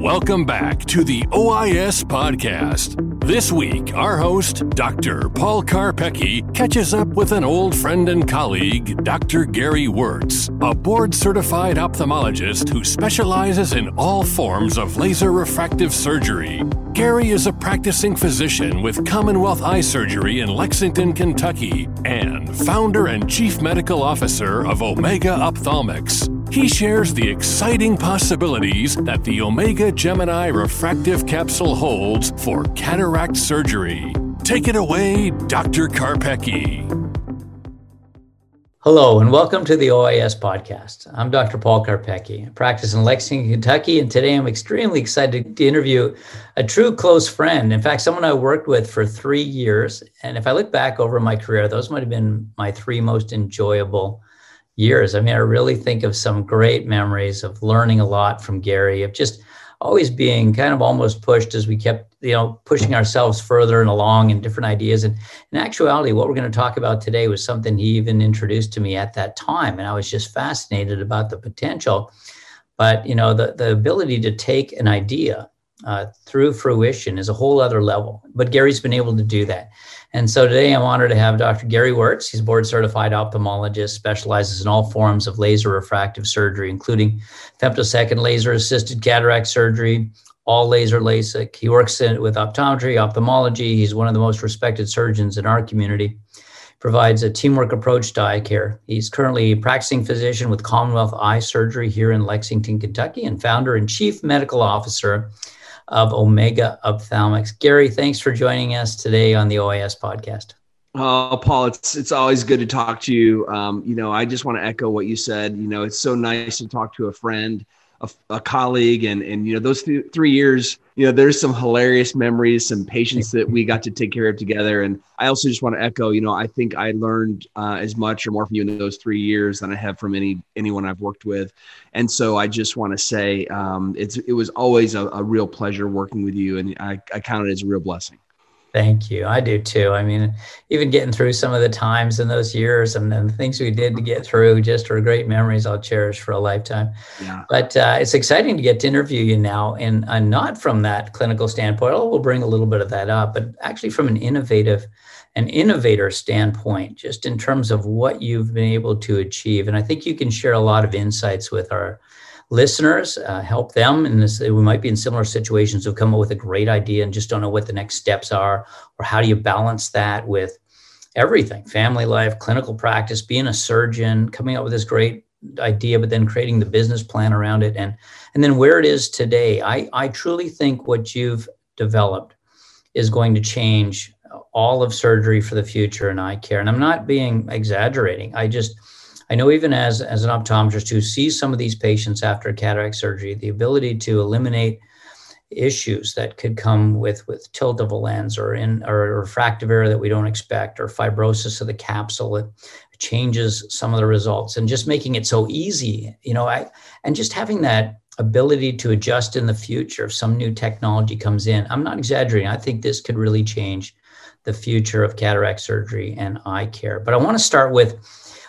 Welcome back to the OIS podcast. This week, our host, Dr. Paul Karpecki, catches up with an old friend and colleague, Dr. Gary Wörtz, a board certified ophthalmologist who specializes in all forms of laser refractive surgery. Gary is a practicing physician with Commonwealth Eye Surgery in Lexington, Kentucky, and founder and chief medical officer of Omega Ophthalmics. He shares the exciting possibilities that the Omega Gemini refractive capsule holds for cataract surgery. Take it away, Dr. Karpecki. Hello, and welcome to the OIS podcast. I'm Dr. Paul Karpecki. I practice in Lexington, Kentucky, and today I'm extremely excited to interview a true close friend. In fact, someone I worked with for three years. And if I look back over my career, those might have been my three most enjoyable years. I mean, I really think of some great memories of learning a lot from Gary, of just always being kind of almost pushed as we kept, you know, pushing ourselves further and along in different ideas. And in actuality, what we're going to talk about today was something he even introduced to me at that time. And I was just fascinated about the potential. But, you know, the, the ability to take an idea uh, through fruition is a whole other level. But Gary's been able to do that. And so today I'm honored to have Dr. Gary Wörtz. He's board certified ophthalmologist, specializes in all forms of laser refractive surgery, including femtosecond laser assisted cataract surgery, all laser LASIK. He works in, with optometry, ophthalmology. He's one of the most respected surgeons in our community. Provides a teamwork approach to eye care. He's currently a practicing physician with Commonwealth Eye Surgery here in Lexington, Kentucky, and founder and chief medical officer of Omega Ophthalmics. Gary, thanks for joining us today on the OIS podcast. Oh, Paul, it's it's always good to talk to you. Um, you know, I just want to echo what you said. You know, it's so nice to talk to a friend a, a colleague and and you know those th- three years you know there's some hilarious memories some patients that we got to take care of together. And i also just want to echo you know i think i learned uh, as much or more from you in those three years than i have from any anyone i've worked with. And so i just want to say um, it's it was always a, a real pleasure working with you. And I, I count it as a real blessing Thank you. I do too. I mean, even getting through some of the times in those years and, the things we did to get through just are great memories I'll cherish for a lifetime. Yeah. But uh, it's exciting to get to interview you now, and uh, not from that clinical standpoint. We'll bring a little bit of that up, but actually from an innovative, an innovator standpoint, just in terms of what you've been able to achieve. And I think you can share a lot of insights with our listeners, uh, help them. And we might be in similar situations who come up with a great idea and just don't know what the next steps are, or how do you balance that with everything family life, clinical practice, being a surgeon, coming up with this great idea, but then creating the business plan around it. And, and then where it is today, I, I truly think what you've developed is going to change all of surgery for the future in eye care. And I'm not being exaggerating. I just, I know even as, as an optometrist who sees some of these patients after cataract surgery, the ability to eliminate issues that could come with with tilt of a lens or in or refractive error that we don't expect or fibrosis of the capsule it changes some of the results. And just making it so easy you know i and just having that ability to adjust in the future if some new technology comes in. I'm not exaggerating. I think this could really change the future of cataract surgery and eye care. But i want to start with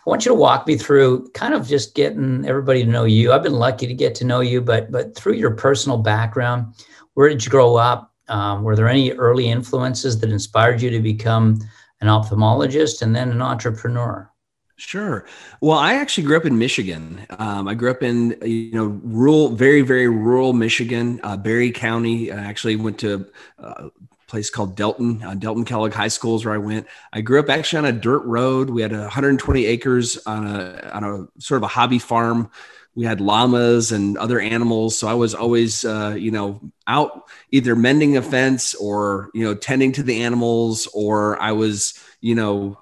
I want you to walk me through kind of just getting everybody to know you. I've been lucky to get to know you, but but through your personal background, where did you grow up? Um, were there any early influences that inspired you to become an ophthalmologist and then an entrepreneur? Sure. Well, I actually grew up in Michigan. Um, I grew up in you know rural, very very rural Michigan, uh, Barry County. I actually went to uh, place called Delton, uh, Delton Kellogg High School is where I went. I grew up actually on a dirt road. We had 120 acres on a on a sort of a hobby farm. We had llamas and other animals, so I was always uh, you know out either mending a fence or you know tending to the animals, or I was you know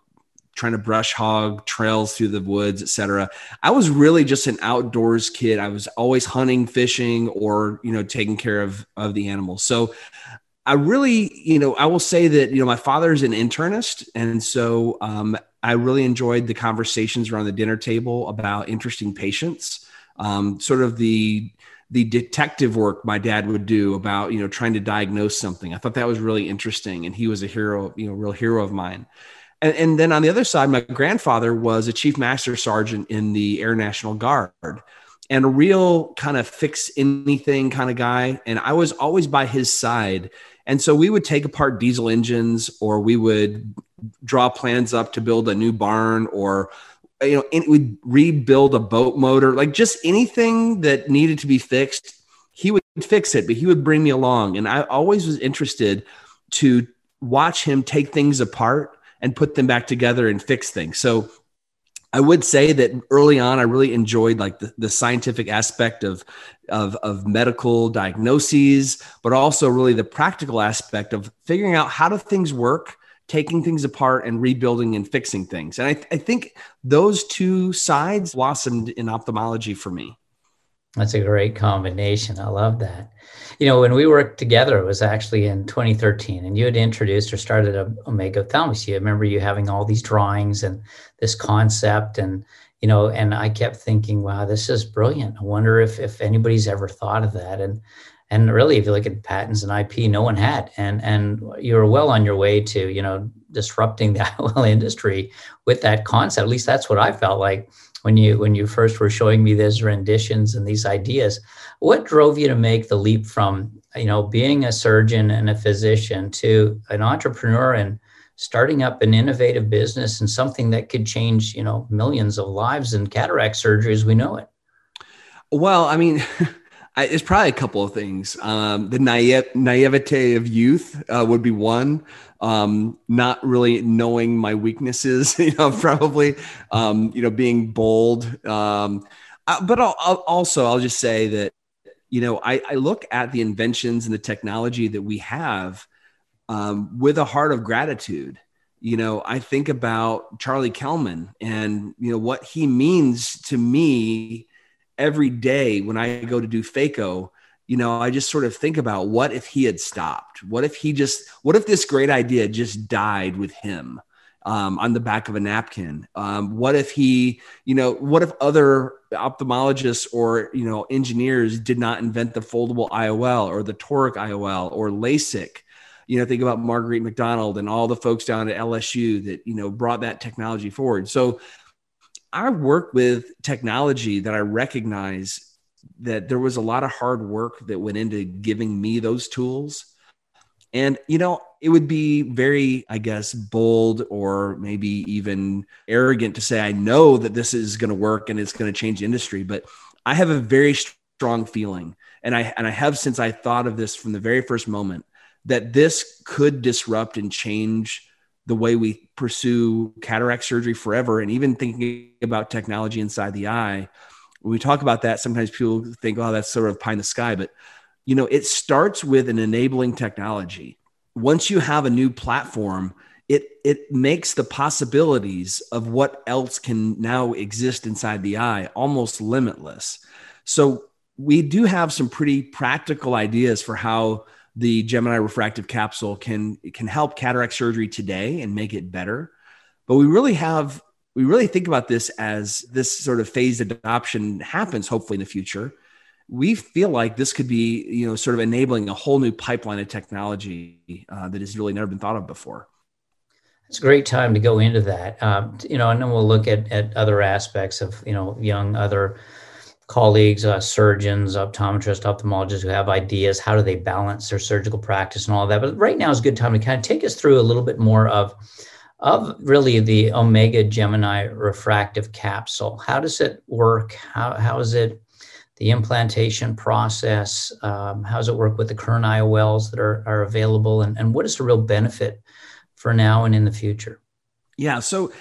trying to brush hog trails through the woods, etc. I was really just an outdoors kid. I was always hunting, fishing, or you know taking care of of the animals. So I really, you know, I will say that, you know, my father's an internist. And so um, I really enjoyed the conversations around the dinner table about interesting patients, um, sort of the, the detective work my dad would do about, you know, trying to diagnose something. I thought that was really interesting. And he was a hero, you know, real hero of mine. And, and then on the other side, my grandfather was a chief master sergeant in the Air National Guard. and a real kind of fix anything kind of guy. And I was always by his side. And so we would take apart diesel engines or we would draw plans up to build a new barn or you know we would rebuild a boat motor like just anything that needed to be fixed he would fix it but he would bring me along. And i always was interested to watch him take things apart and put them back together and fix things. So I would say that early on, I really enjoyed like the, the scientific aspect of, of, of medical diagnoses, but also really the practical aspect of figuring out how do things work, taking things apart and rebuilding and fixing things. And I, th- I think those two sides blossomed in ophthalmology for me. That's a great combination. I love that. You know, when we worked together, it was actually in 2013, and you had introduced or started a Omega Ophthalmics. You remember you having all these drawings and this concept, and you know, and I kept thinking, wow, this is brilliant. I wonder if if anybody's ever thought of that. And and really, if you look at patents and IP, no one had. And and you were well on your way to you know disrupting the IOL industry with that concept. At least that's what I felt like when you when you first were showing me these renditions and these ideas what drove you to make the leap from you know being a surgeon and a physician to an entrepreneur and starting up an innovative business and something that could change you know millions of lives in cataract surgery as we know it. Well i mean it's probably a couple of things um, the naive, naivete of youth uh, would be one um, not really knowing my weaknesses, you know, probably, um, you know, being bold. Um, uh, but I'll, I'll also, I'll just say that, you know, I, I, look at the inventions and the technology that we have um, with a heart of gratitude. You know, I think about Charlie Kelman and, you know, what he means to me every day when I go to do phaco you know, I just sort of think about what if he had stopped? What if he just, what if this great idea just died with him um, on the back of a napkin? Um, what if he, you know, what if other ophthalmologists or, you know, engineers did not invent the foldable IOL or the toric IOL or LASIK? You know, think about Marguerite McDonald and all the folks down at LSU that, you know, brought that technology forward. So I work with technology that I recognize that there was a lot of hard work that went into giving me those tools. And, you know, it would be very, I guess, bold or maybe even arrogant to say, I know that this is going to work and it's going to change industry. But I have a very strong feeling. And I, and I have since I thought of this from the very first moment that this could disrupt and change the way we pursue cataract surgery forever. And even thinking about technology inside the eye when we talk about that, sometimes people think, oh, that's sort of pie in the sky. But, you know, it starts with an enabling technology. Once you have a new platform, it, it makes the possibilities of what else can now exist inside the eye almost limitless. So we do have some pretty practical ideas for how the Gemini refractive capsule can can help cataract surgery today and make it better. But we really have we really think about this as this sort of phased adoption happens, hopefully in the future. We feel like this could be, you know, sort of enabling a whole new pipeline of technology uh, that has really never been thought of before. It's a great time to go into that, um, you know, and then we'll look at, at other aspects of, you know, young other colleagues, uh, surgeons, optometrists, ophthalmologists who have ideas. How do they balance their surgical practice and all that? But right now is a good time to kind of take us through a little bit more of of really the Omega Gemini refractive capsule. How does it work? How, how is it the implantation process? Um, how does it work with the current IOLs that are, are available? And, and what is the real benefit for now and in the future? Yeah, so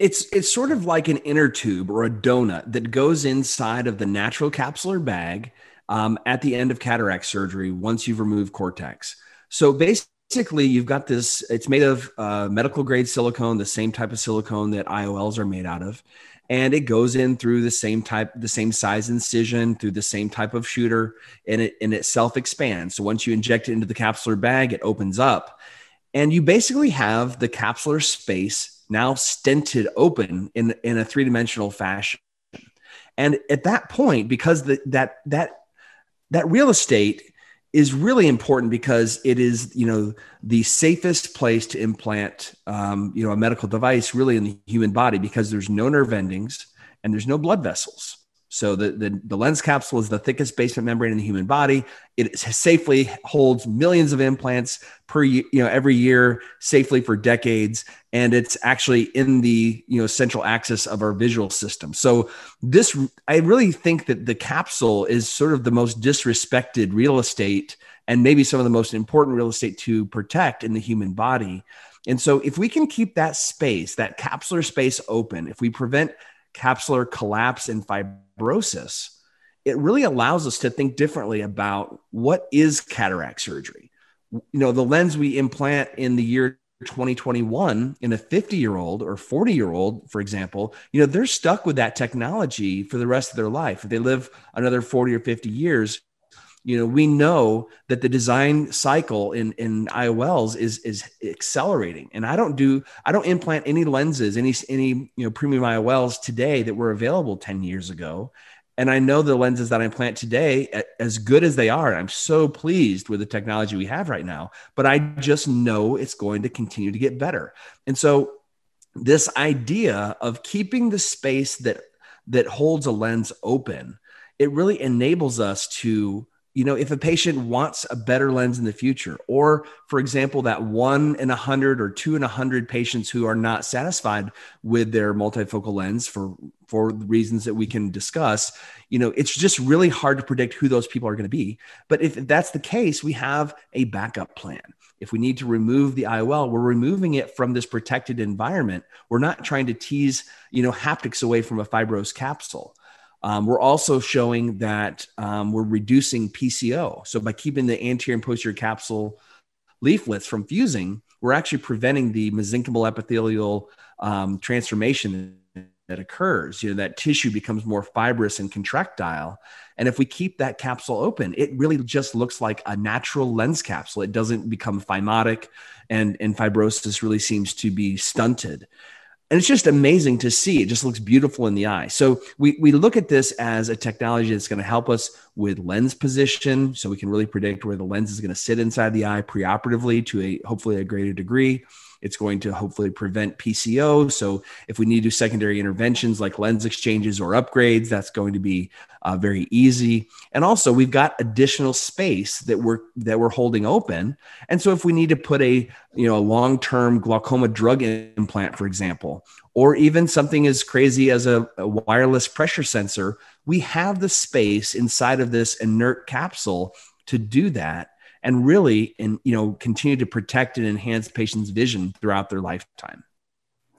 it's it's sort of like an inner tube or a donut that goes inside of the natural capsular bag um, at the end of cataract surgery once you've removed cortex. So basically you've got this it's made of uh, medical grade silicone the same type of silicone that iols are made out of. And it goes in through the same type the same size incision through the same type of shooter and it and it self expands so once you inject it into the capsular bag it opens up. And you basically have the capsular space now stented open in in a three-dimensional fashion. And at that point because the, that that that real estate is really important because it is you know the safest place to implant um, you know a medical device really in the human body because there's no nerve endings and there's no blood vessels So the, the, the, lens capsule is the thickest basement membrane in the human body. It safely holds millions of implants per you know every year safely for decades, and it's actually in the you know central axis of our visual system. So this I really think that the capsule is sort of the most disrespected real estate and maybe some of the most important real estate to protect in the human body. And so if we can keep that space, that capsular space open, if we prevent capsular collapse and fibrosis, it really allows us to think differently about what is cataract surgery. You know, the lens we implant in the year 2021 in a 50 year old or 40 year old, for example, you know, they're stuck with that technology for the rest of their life. If they live another 40 or 50 years, you know, we know that the design cycle in, in IOLs is, is accelerating. And I don't do, I don't implant any lenses, any, any, you know, premium IOLs today that were available 10 years ago. And I know the lenses that I implant today, as good as they are, I'm so pleased with the technology we have right now, but I just know it's going to continue to get better. And so this idea of keeping the space that, that holds a lens open, it really enables us to you know, if a patient wants a better lens in the future, or for example, that one in a hundred or two in a hundred patients who are not satisfied with their multifocal lens for for reasons that we can discuss, you know, it's just really hard to predict who those people are going to be. But if that's the case, we have a backup plan. If we need to remove the IOL, we're removing it from this protected environment. We're not trying to tease, you know, haptics away from a fibrous capsule. Um, we're also showing that um, we're reducing PCO. So by keeping the anterior and posterior capsule leaflets from fusing, we're actually preventing the mesenchymal epithelial um, transformation that occurs. You know, that tissue becomes more fibrous and contractile. And if we keep that capsule open, it really just looks like a natural lens capsule. It doesn't become phimotic, and, and fibrosis really seems to be stunted and it's just amazing to see. It just looks beautiful in the eye. So we, we look at this as a technology that's going to help us with lens position. So we can really predict where the lens is going to sit inside the eye preoperatively to a hopefully a greater degree. It's going to hopefully prevent PCO. So if we need to do secondary interventions like lens exchanges or upgrades, that's going to be uh, very easy. And also, we've got additional space that we're that we're holding open. And so, if we need to put a you know a long term glaucoma drug implant, for example, or even something as crazy as a, a wireless pressure sensor, we have the space inside of this inert capsule to do that and really and you know continue to protect and enhance patients vision throughout their lifetime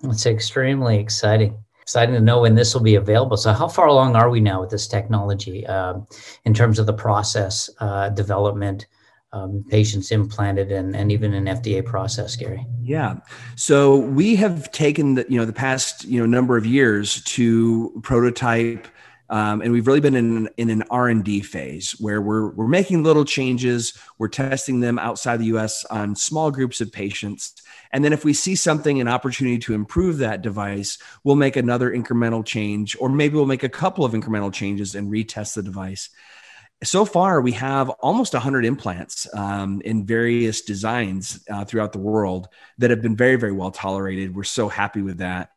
it's extremely exciting exciting to know when this will be available so how far along are we now with this technology um, in terms of the process uh, development um, patients implanted and, and even an FDA process, Gary? Yeah. So we have taken the, you know, the past, you know, number of years to prototype um, and we've really been in, in an r&d phase where we're, we're making little changes. We're testing them outside the us on small groups of patients. And then if we see something an opportunity to improve that device we'll make another incremental change or maybe we'll make a couple of incremental changes and retest the device. So far we have almost 100 implants um, in various designs uh, throughout the world that have been very very well tolerated. We're so happy with that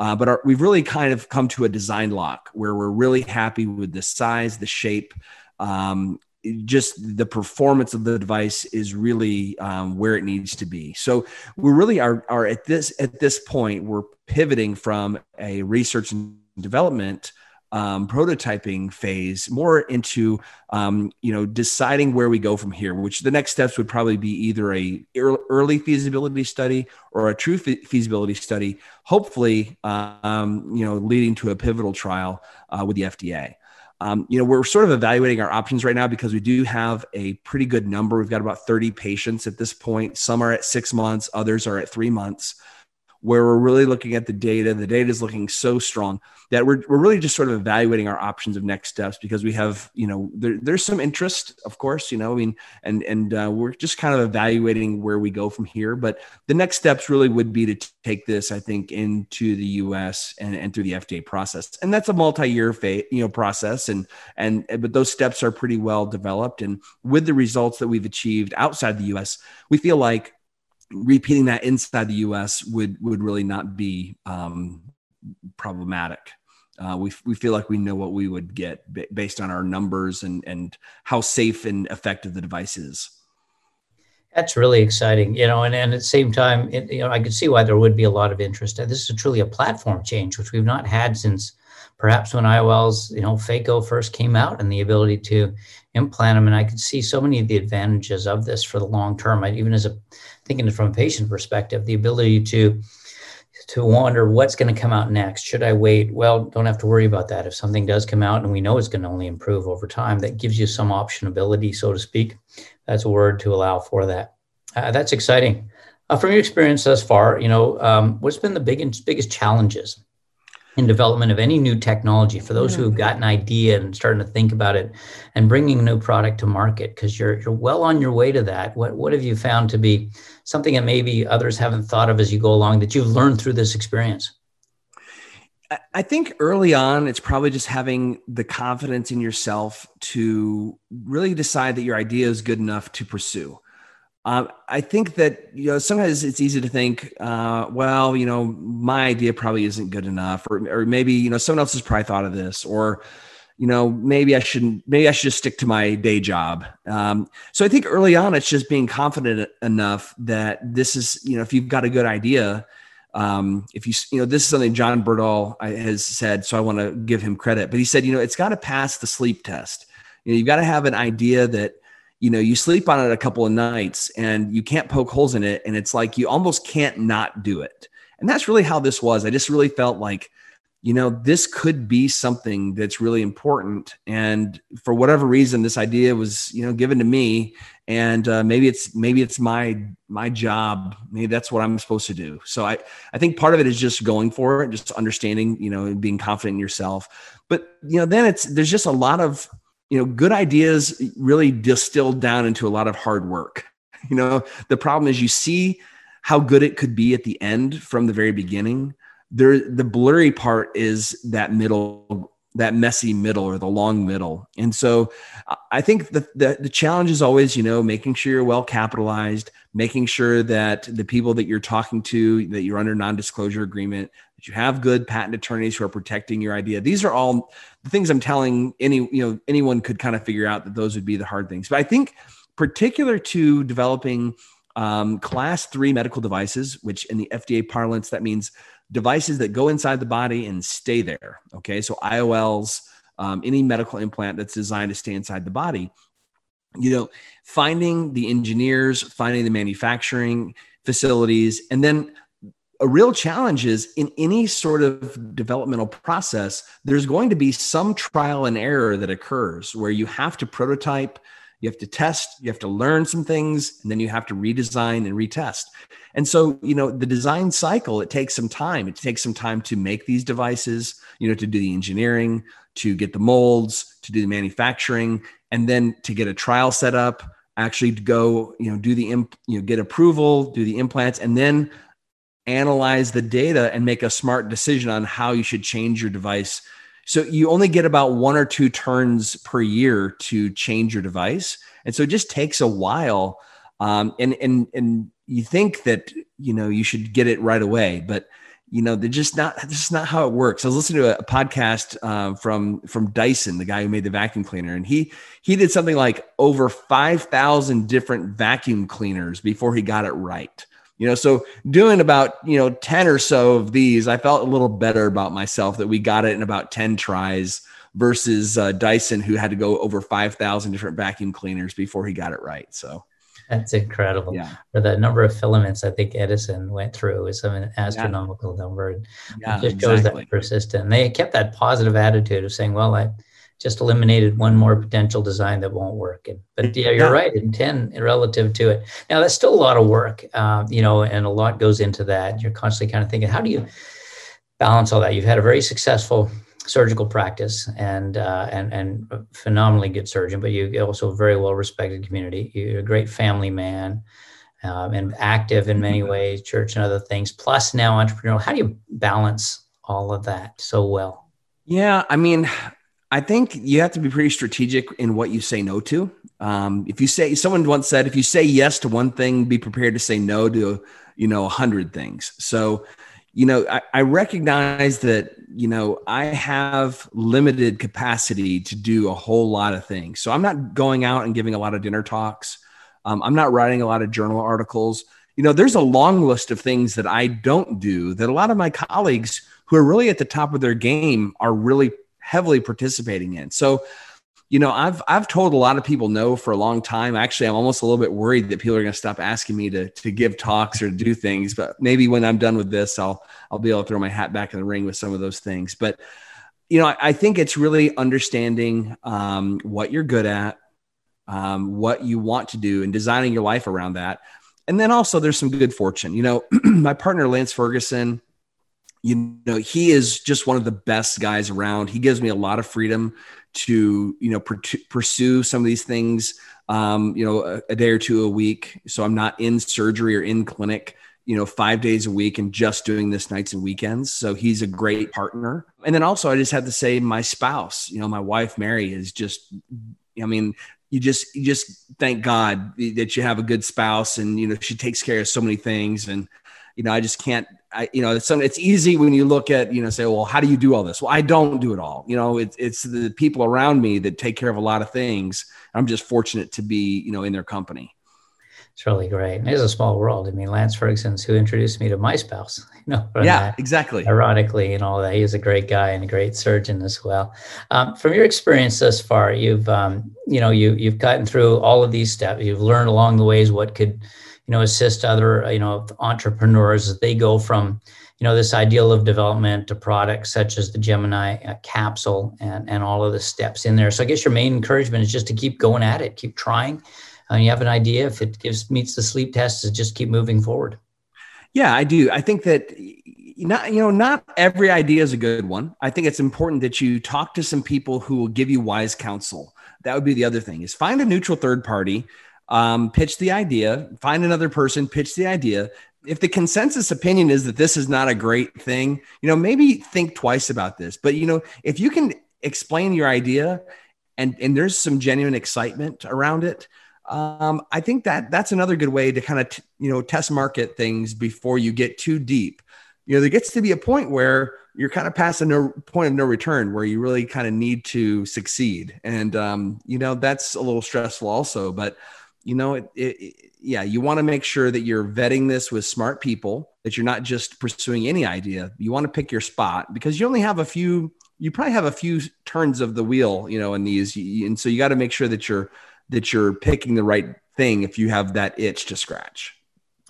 uh, but our, we've really kind of come to a design lock where we're really happy with the size, the shape, um, just the performance of the device is really um, where it needs to be. So we really are, are at this at this point we're pivoting from a research and development um, prototyping phase more into um, you know deciding where we go from here which the next steps would probably be either a early feasibility study or a true feasibility study hopefully um, you know leading to a pivotal trial uh, with the fda um, you know we're sort of evaluating our options right now because we do have a pretty good number. We've got about 30 patients at this point. Some are at six months others are at three months where we're really looking at the data. The data is looking so strong that we're, we're really just sort of evaluating our options of next steps because we have, you know, there, there's some interest, of course, you know, I mean, and, and uh, we're just kind of evaluating where we go from here. But the next steps really would be to take this, I think, into the US and, and through the FDA process. And that's a multi-year phase, you know, process. And, and, but those steps are pretty well developed. And with the results that we've achieved outside the US, we feel like repeating that inside the U.S. would would really not be um, problematic. Uh, we, we feel like we know what we would get based on our numbers and, and how safe and effective the device is. That's really exciting, you know, and, and at the same time, it, you know, I could see why there would be a lot of interest. This is truly a platform change, which we've not had since perhaps when IOLs, you know, phaco first came out and the ability to implant them. And I could see so many of the advantages of this for the long term. I, even as a thinking from a patient perspective, the ability to to wonder what's going to come out next. Should I wait? Well, don't have to worry about that. If something does come out and we know it's going to only improve over time, that gives you some optionability, so to speak. That's a word to allow for that. Uh, that's exciting. Uh, from your experience thus far, you know, um, what's been the biggest biggest challenges in development of any new technology for those who have got an idea and starting to think about it and bringing a new product to market because you're you're well on your way to that what what have you found to be something that maybe others haven't thought of as you go along that you've learned through this experience I think early on, it's probably just having the confidence in yourself to really decide that your idea is good enough to pursue. Um, I think that you know sometimes it's easy to think, uh, well, you know, my idea probably isn't good enough, or or maybe you know someone else has probably thought of this, or you know maybe I shouldn't, maybe I should just stick to my day job. Um, so I think early on it's just being confident enough that this is you know if you've got a good idea, um, if you you know this is something John Berdahl has said, so I want to give him credit, but he said you know it's got to pass the sleep test. You know you've got to have an idea that you know you sleep on it a couple of nights and you can't poke holes in it and it's like you almost can't not do it and that's really how this was i just really felt like you know this could be something that's really important. And for whatever reason this idea was you know given to me. And uh, maybe it's maybe it's my my job. Maybe that's what i'm supposed to do. So i i think part of it is just going for it just understanding you know and being confident in yourself. But you know then it's there's just a lot of you know, good ideas really distilled down into a lot of hard work. You know, the problem is you see how good it could be at the end from the very beginning. There, the blurry part is that middle, that messy middle or the long middle. And so I think the, the, the challenge is always, you know, making sure you're well capitalized, making sure that the people that you're talking to, that you're under non-disclosure agreement, that you have good patent attorneys who are protecting your idea. These are all the things I'm telling any, you know, anyone could kind of figure out that those would be the hard things. But I think particular to developing um, class three medical devices, which in the FDA parlance, that means devices that go inside the body and stay there. Okay. So IOLs, um, any medical implant that's designed to stay inside the body. You know, finding the engineers, finding the manufacturing facilities, and then a real challenge is in any sort of developmental process, there's going to be some trial and error that occurs where you have to prototype, you have to test, you have to learn some things, and then you have to redesign and retest. And so, you know, the design cycle, it takes some time. It takes some time to make these devices, you know, to do the engineering, to get the molds, to do the manufacturing, and then to get a trial set up, actually to go, you know, do the, imp, you know, get approval, do the implants, and then analyze the data and make a smart decision on how you should change your device. So you only get about one or two turns per year to change your device. And so it just takes a while. Um, and, and, and you think that, you know, you should get it right away, but you know, they're just not, this is not how it works. I was listening to a, podcast uh, from, from Dyson, the guy who made the vacuum cleaner, and he, he did something like over 5,000 different vacuum cleaners before he got it right you know so doing about you know 10 or so of these i felt a little better about myself that we got it in about 10 tries versus uh, dyson who had to go over 5000 different vacuum cleaners before he got it right so that's incredible. Yeah. For the number of filaments I think Edison went through is an astronomical yeah. number. It yeah, just shows exactly. that persistent. They kept that positive attitude of saying, well, I just eliminated one more potential design that won't work. And, but yeah, you're yeah. right in 10 relative to it. Now that's still a lot of work, um, you know, and a lot goes into that. You're constantly kind of thinking, how do you balance all that? You've had a very successful surgical practice and uh, and and phenomenally good surgeon, but you also a very well respected community. You're a great family man. Um, and active in many mm-hmm. ways, church and other things, plus now entrepreneurial. How do you balance all of that so well? Yeah, I mean, I think you have to be pretty strategic in what you say no to. Um, if you say someone once said, if you say yes to one thing, be prepared to say no to you know a hundred things. So you know, I, I, recognize that, you know, I have limited capacity to do a whole lot of things. So I'm not going out and giving a lot of dinner talks. Um, I'm not writing a lot of journal articles. You know, there's a long list of things that I don't do that a lot of my colleagues who are really at the top of their game are really heavily participating in. So, you know, I've I've told a lot of people no for a long time. Actually, I'm almost a little bit worried that people are going to stop asking me to to give talks or to do things. But maybe when I'm done with this, I'll I'll be able to throw my hat back in the ring with some of those things. But you know, I, I think it's really understanding um, what you're good at, um, what you want to do, and designing your life around that. And then also, there's some good fortune. You know, my partner Lance Ferguson you know he is just one of the best guys around. He gives me a lot of freedom to you know pursue some of these things um, you know a, a, day or two a week. So i'm not in surgery or in clinic you know five days a week and just doing this nights and weekends. So he's a great partner. And then also i just have to say my spouse you know my wife mary is just i mean you just you just thank god that you have a good spouse and you know she takes care of so many things. And you know i just can't I, you know, it's some, it's easy when you look at, you know, say, well, how do you do all this? Well, I don't do it all. You know, it's it's the people around me that take care of a lot of things. I'm just fortunate to be, you know, in their company. It's really great. It is a small world. I mean, Lance Ferguson's who introduced me to my spouse. You know, yeah, that, exactly. Ironically, and all that, he's a great guy and a great surgeon as well. Um, from your experience thus far, you've, um, you know, you you've gotten through all of these steps. You've learned along the ways what could you know assist other you know entrepreneurs as they go from you know this ideal of development to products such as the gemini uh, capsule and and all of the steps in there so i guess your main encouragement is just to keep going at it keep trying uh, you have an idea? If it gives meets the sleep test is just keep moving forward. Yeah i do. I think that not you know not every idea is a good one. I think it's important that you talk to some people who will give you wise counsel. That would be the other thing is find a neutral third party um, pitch the idea, find another person, pitch the idea. If the consensus opinion is that this is not a great thing, you know, maybe think twice about this. But you know, if you can explain your idea and and there's some genuine excitement around it, um, I think that that's another good way to kind of t- you know test market things before you get too deep. You know, there gets to be a point where you're kind of past a no, point of no return where you really kind of need to succeed, and um, you know that's a little stressful also. But you know, it, it, yeah, you want to make sure that you're vetting this with smart people, that you're not just pursuing any idea. You want to pick your spot because you only have a few, you probably have a few turns of the wheel, you know, in these. And so you got to make sure that you're, that you're picking the right thing if you have that itch to scratch.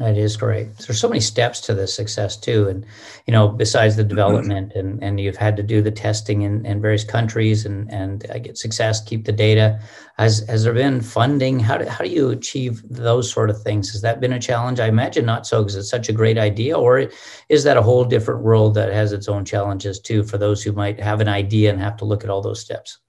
That is great. There's so many steps to this success too, and you know, besides the mm-hmm. development, and and you've had to do the testing in, in various countries, and and get success, keep the data. Has has there been funding? How do how do you achieve those sort of things? Has that been a challenge? I imagine not so, because it's such a great idea. Or is that a whole different world that has its own challenges too for those who might have an idea and have to look at all those steps?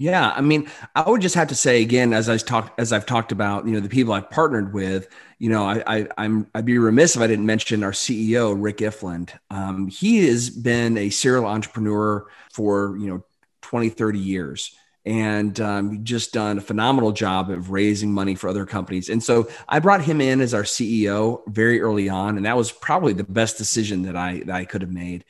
Yeah, I mean, I would just have to say again, as I talked, as I've talked about, you know, the people I've partnered with, you know, I, I I'm I'd be remiss if I didn't mention our CEO Rick Ifland. Um, he has been a serial entrepreneur for you know 20, 30 years, and um, just done a phenomenal job of raising money for other companies. And so I brought him in as our CEO very early on, and that was probably the best decision that I that I could have made.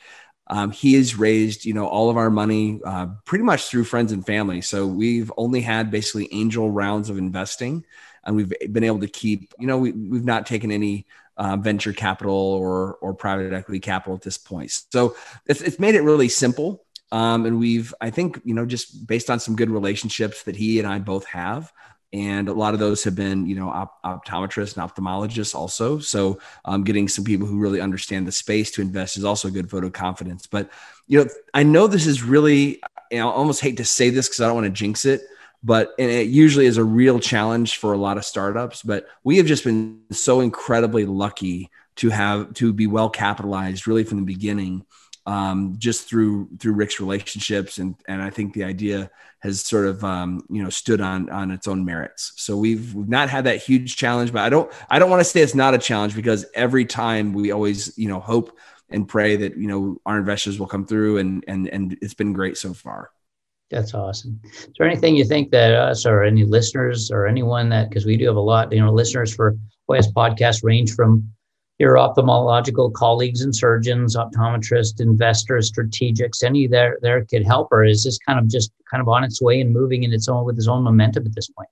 Um, he has raised, you know, all of our money uh, pretty much through friends and family. So we've only had basically angel rounds of investing, and we've been able to keep, you know, we, we've not taken any uh, venture capital or or private equity capital at this point. So it's, it's made it really simple. Um, and we've, I think, you know, just based on some good relationships that he and I both have, and a lot of those have been you know op- optometrists and ophthalmologists also. So um, getting some people who really understand the space to invest is also good photo confidence. But you know i know this is really i almost hate to say this because i don't want to jinx it but and it usually is a real challenge for a lot of startups but we have just been so incredibly lucky to have to be well capitalized really from the beginning um, just through through Rick's relationships, and and I think the idea has sort of um, you know stood on on its own merits. So we've we've not had that huge challenge, but I don't I don't want to say it's not a challenge because every time we always you know hope and pray that you know our investors will come through, and and and it's been great so far. That's awesome. Is there anything you think that us or any listeners or anyone that because we do have a lot, you know, listeners for OIS podcast range from your ophthalmological colleagues and surgeons, optometrists, investors, strategics, any there there could help, or is this kind of just kind of on its way and moving in its own with its own momentum at this point?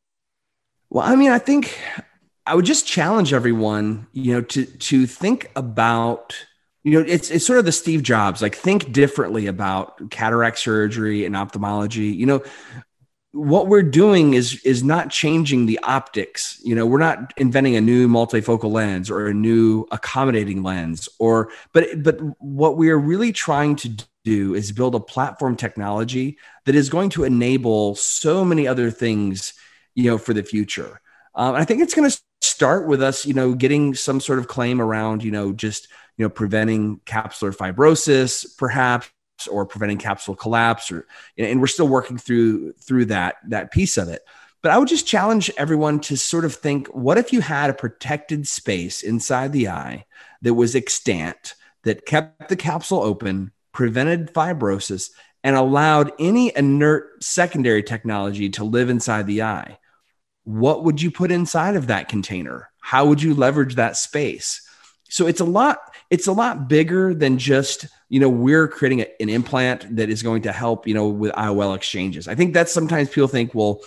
Well, I mean, I think I would just challenge everyone, you know, to to think about, you know, it's it's sort of the Steve Jobs, like think differently about cataract surgery and ophthalmology. You know, what we're doing is is not changing the optics. You know we're not inventing a new multifocal lens or a new accommodating lens or but but what we are really trying to do is build a platform technology that is going to enable so many other things you know for the future. Um, i think it's going to start with us you know getting some sort of claim around you know just you know preventing capsular fibrosis perhaps or preventing capsule collapse or and we're still working through through that that piece of it. But i would just challenge everyone to sort of think what if you had a protected space inside the eye that was extant that kept the capsule open prevented fibrosis and allowed any inert secondary technology to live inside the eye? What would you put inside of that container? How would you leverage that space? So it's a lot it's a lot bigger than just you know we're creating a, an implant that is going to help you know with iol exchanges. I think that's sometimes people think well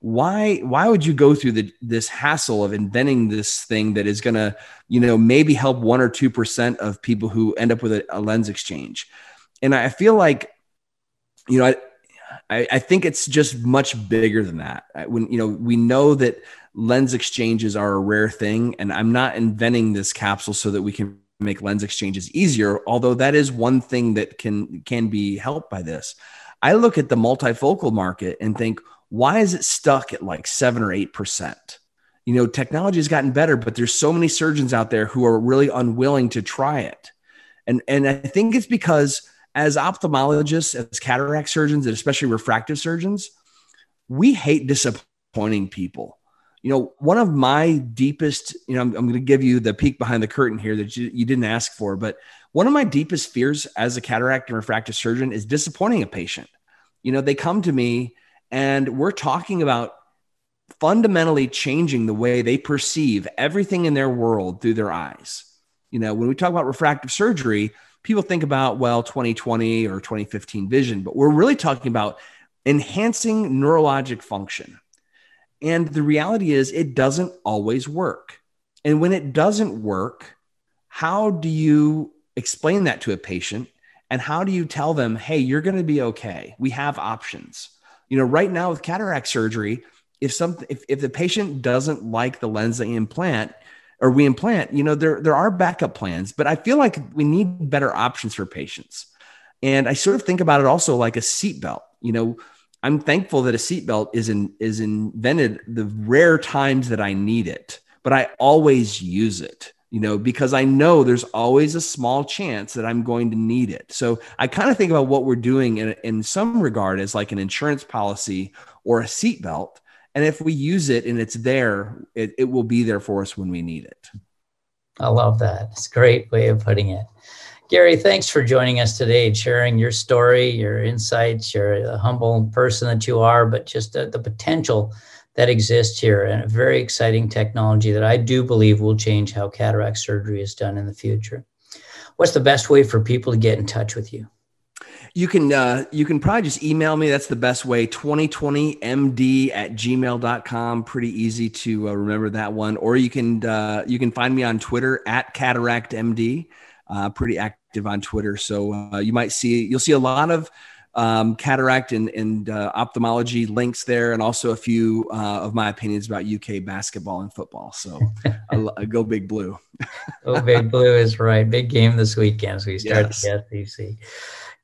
why why would you go through the, this hassle of inventing this thing that is going to you know maybe help one or two percent of people who end up with a, a lens exchange? And i feel like you know I, I, I think it's just much bigger than that. When you know we know that lens exchanges are a rare thing and i'm not inventing this capsule so that we can make lens exchanges easier although that is one thing that can can be helped by this. I look at the multifocal market and think why is it stuck at like 7 or 8% you know technology has gotten better but there's so many surgeons out there who are really unwilling to try it. And and i think it's because as ophthalmologists as cataract surgeons and especially refractive surgeons we hate disappointing people you know, one of my deepest, you know, I'm, I'm going to give you the peek behind the curtain here that you, you didn't ask for, but one of my deepest fears as a cataract and refractive surgeon is disappointing a patient. You know, they come to me and we're talking about fundamentally changing the way they perceive everything in their world through their eyes. You know, when we talk about refractive surgery, people think about, well, 2020 or 2015 vision, but we're really talking about enhancing neurologic function and the reality is, it doesn't always work. And when it doesn't work, how do you explain that to a patient? And how do you tell them, hey, you're going to be okay? We have options. You know, right now with cataract surgery, if some if, if the patient doesn't like the lens they implant or we implant, you know, there there are backup plans, but I feel like we need better options for patients. And I sort of think about it also like a seatbelt. You know, I'm thankful that a seatbelt is in, is invented the rare times that I need it, but I always use it, you know, because I know there's always a small chance that I'm going to need it. So I kind of think about what we're doing in, in some regard as like an insurance policy or a seatbelt. And if we use it and it's there, it, it will be there for us when we need it. I love that. It's a great way of putting it. Gary, thanks for joining us today and sharing your story, your insights. You're a humble person that you are, but just the, the potential that exists here and a very exciting technology that I do believe will change how cataract surgery is done in the future. What's the best way for people to get in touch with you? You can uh, you can probably just email me. That's the best way. 2020md at gmail.com. Pretty easy to uh, remember that one. Or you can uh, you can find me on Twitter at cataractmd. Uh, pretty active active on Twitter. So uh, you might see you'll see a lot of um, cataract and, and uh, ophthalmology links there, and also a few uh, of my opinions about UK basketball and football. So go big blue. oh, big blue is right. Big game this weekend as we start yes. the SEC.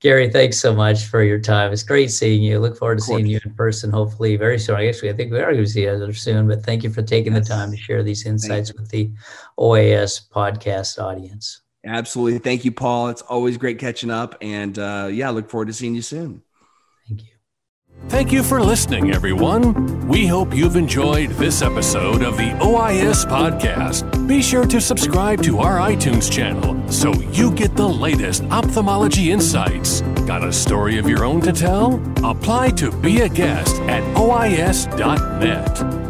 Gary, thanks so much for your time. It's great seeing you. Look forward to seeing you in person, hopefully very soon. I guess we, I think we are going to see each other soon, but thank you for taking yes. the time to share these insights with the OIS podcast audience. Absolutely. Thank you, Paul. It's always great catching up. And uh, yeah, look forward to seeing you soon. Thank you. Thank you for listening, everyone. We hope you've enjoyed this episode of the OIS podcast. Be sure to subscribe to our iTunes channel so you get the latest ophthalmology insights. Got a story of your own to tell? Apply to be a guest at OIS.net.